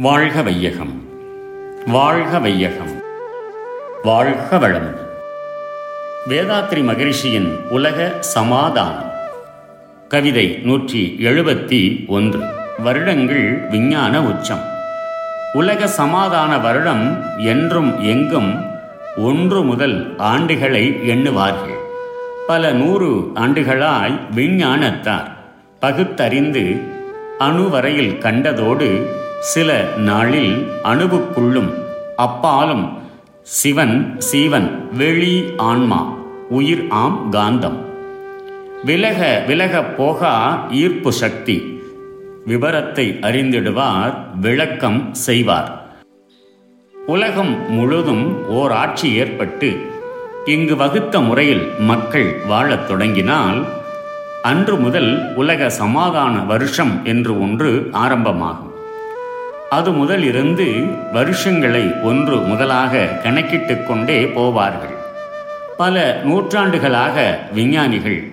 வாழ்க வையகம். வாழ்க வையகம். வாழ்க வளமுடன் வேதாத்ரி மகிழ்ச்சியின் உலக சமாதானம். கவிதை நூற்றி எழுபத்தி ஒன்று. வருடங்கள் விஞ்ஞான உச்சம். உலக சமாதான வருடம் என்றும் எங்கும் ஒன்று முதல் ஆண்டுகளை எண்ணுவார்கள். பல நூறு ஆண்டுகளாய் விஞ்ஞானத்தார் பகுத்தறிந்து அணுவரையில் கண்டதோடு சில நாளில் அணுவுக்குள்ளும் அப்பாலும் சிவன் சீவன் வெளி ஆன்மா உயிர் ஆம் காந்தம். விலக விலக போகா ஈர்ப்பு சக்தி. விவரத்தை அறிந்திடுவார் விளக்கம் செய்வார். உலகம் முழுதும் ஓர் ஆட்சி ஏற்பட்டு இங்கு வகுத்த முறையில் மக்கள் வாழத் தொடங்கினால் அன்று முதல் உலக சமாதான வருஷம் என்று ஒன்று ஆரம்பமாகும். அது முதலிருந்து வருஷங்களை ஒன்று முதலாக கணக்கிட்டு கொண்டே போவார்கள். பல நூற்றாண்டுகளாக விஞ்ஞானிகள்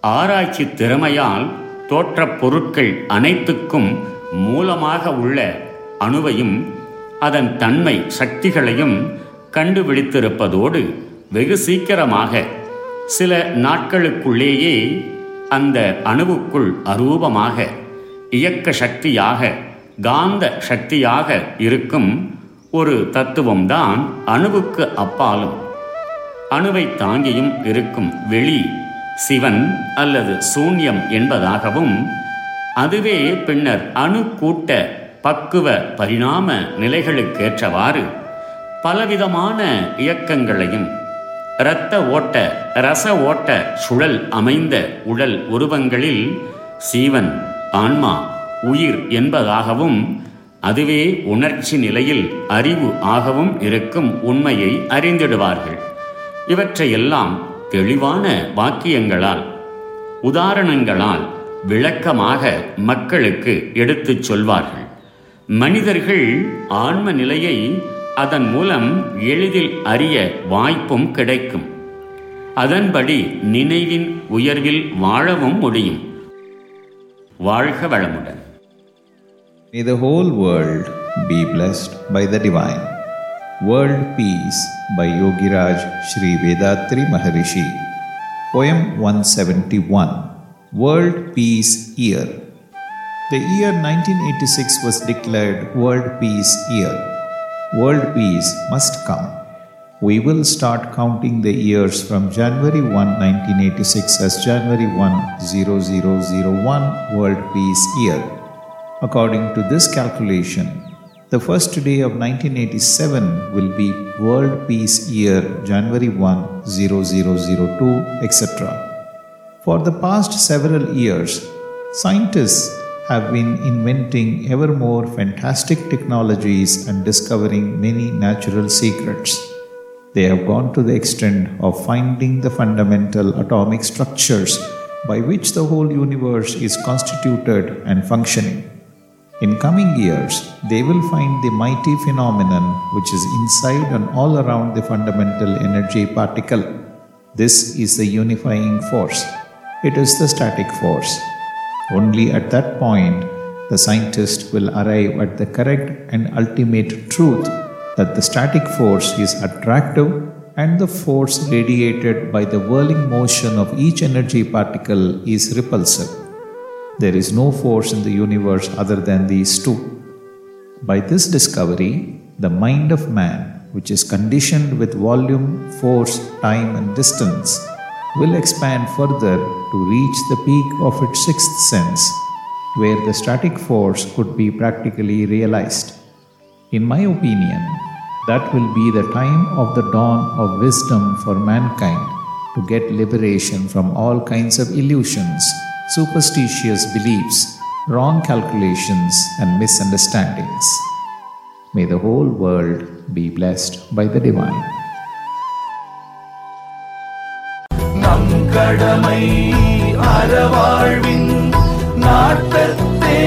ஆராய்ச்சி திறமையால் தோற்றப் பொருட்கள் அனைத்துக்கும் மூலமாக உள்ள அணுவையும் அதன் தன்மை சக்திகளையும் கண்டுபிடித்திருப்பதோடு வெகு சீக்கிரமாக சில நாட்களுக்குள்ளேயே அந்த அணுவுக்குள் அரூபமாக இயக்க சக்தியாக காந்த சக்தியாக இருக்கும் ஒரு தத்துவம்தான் அணுவுக்கு அப்பாலும். அணுவை தாங்கியும் இருக்கும் வெளி சிவன் அல்லது சூன்யம் என்பதாகவும் அதுவே பின்னர் அணு கூட்ட பக்குவ பரிணாம நிலைகளுக்கேற்றவாறு பலவிதமான இயக்கங்களையும் இரத்த ஓட்ட ரச ஓட்ட சுழல் அமைந்த உடல் உருவங்களில் சீவன் ஆன்மா உயிர் என்பதாகவும் அதுவே உணர்ச்சி நிலையில் அறிவு ஆகவும் இருக்கும் உண்மையை அறிந்திடுவார்கள். இவற்றையெல்லாம் தெளிவான வாக்கியங்களால் உதாரணங்களால் விளக்கமாக மக்களுக்கு எடுத்துச் சொல்வார்கள். மனிதர்கள் ஆன்ம நிலையை அதன் மூலம் எளிதில் அறிய வாய்ப்பும் கிடைக்கும். அதன்படி நினைவின் உயர்வில் வாழவும் முடியும். வாழ்க வளமுடன். May the whole world be blessed by the divine. World Peace by Yogiraj Sri Vedatri Maharishi. Poem 171 World Peace Year. The year 1986 was declared World Peace Year. World peace must come. We will start counting the years from January 1, 1986 as January 1, 0001 World Peace Year. According to this calculation, the first day of 1987 will be World Peace Year January 1, 0002, etc. For the past several years, scientists have been inventing ever more fantastic technologies and discovering many natural secrets. They have gone to the extent of finding the fundamental atomic structures by which the whole universe is constituted and functioning. In coming years, they will find the mighty phenomenon which is inside and all around the fundamental energy particle. This is the unifying force. It is the static force. Only at that point, the scientist will arrive at the correct and ultimate truth that the static force is attractive and the force radiated by the whirling motion of each energy particle is repulsive. There is no force in the universe other than these two. By this discovery, the mind of man, which is conditioned with volume, force, time, and distance, will expand further to reach the peak of its sixth sense, where the static force could be practically realized. In my opinion, that will be the time of the dawn of wisdom for mankind to get liberation from all kinds of illusions, superstitious beliefs, wrong calculations, and misunderstandings. May the whole world be blessed by the divine. நம் கடமை அறவாழ்வின் நாட்டத்தே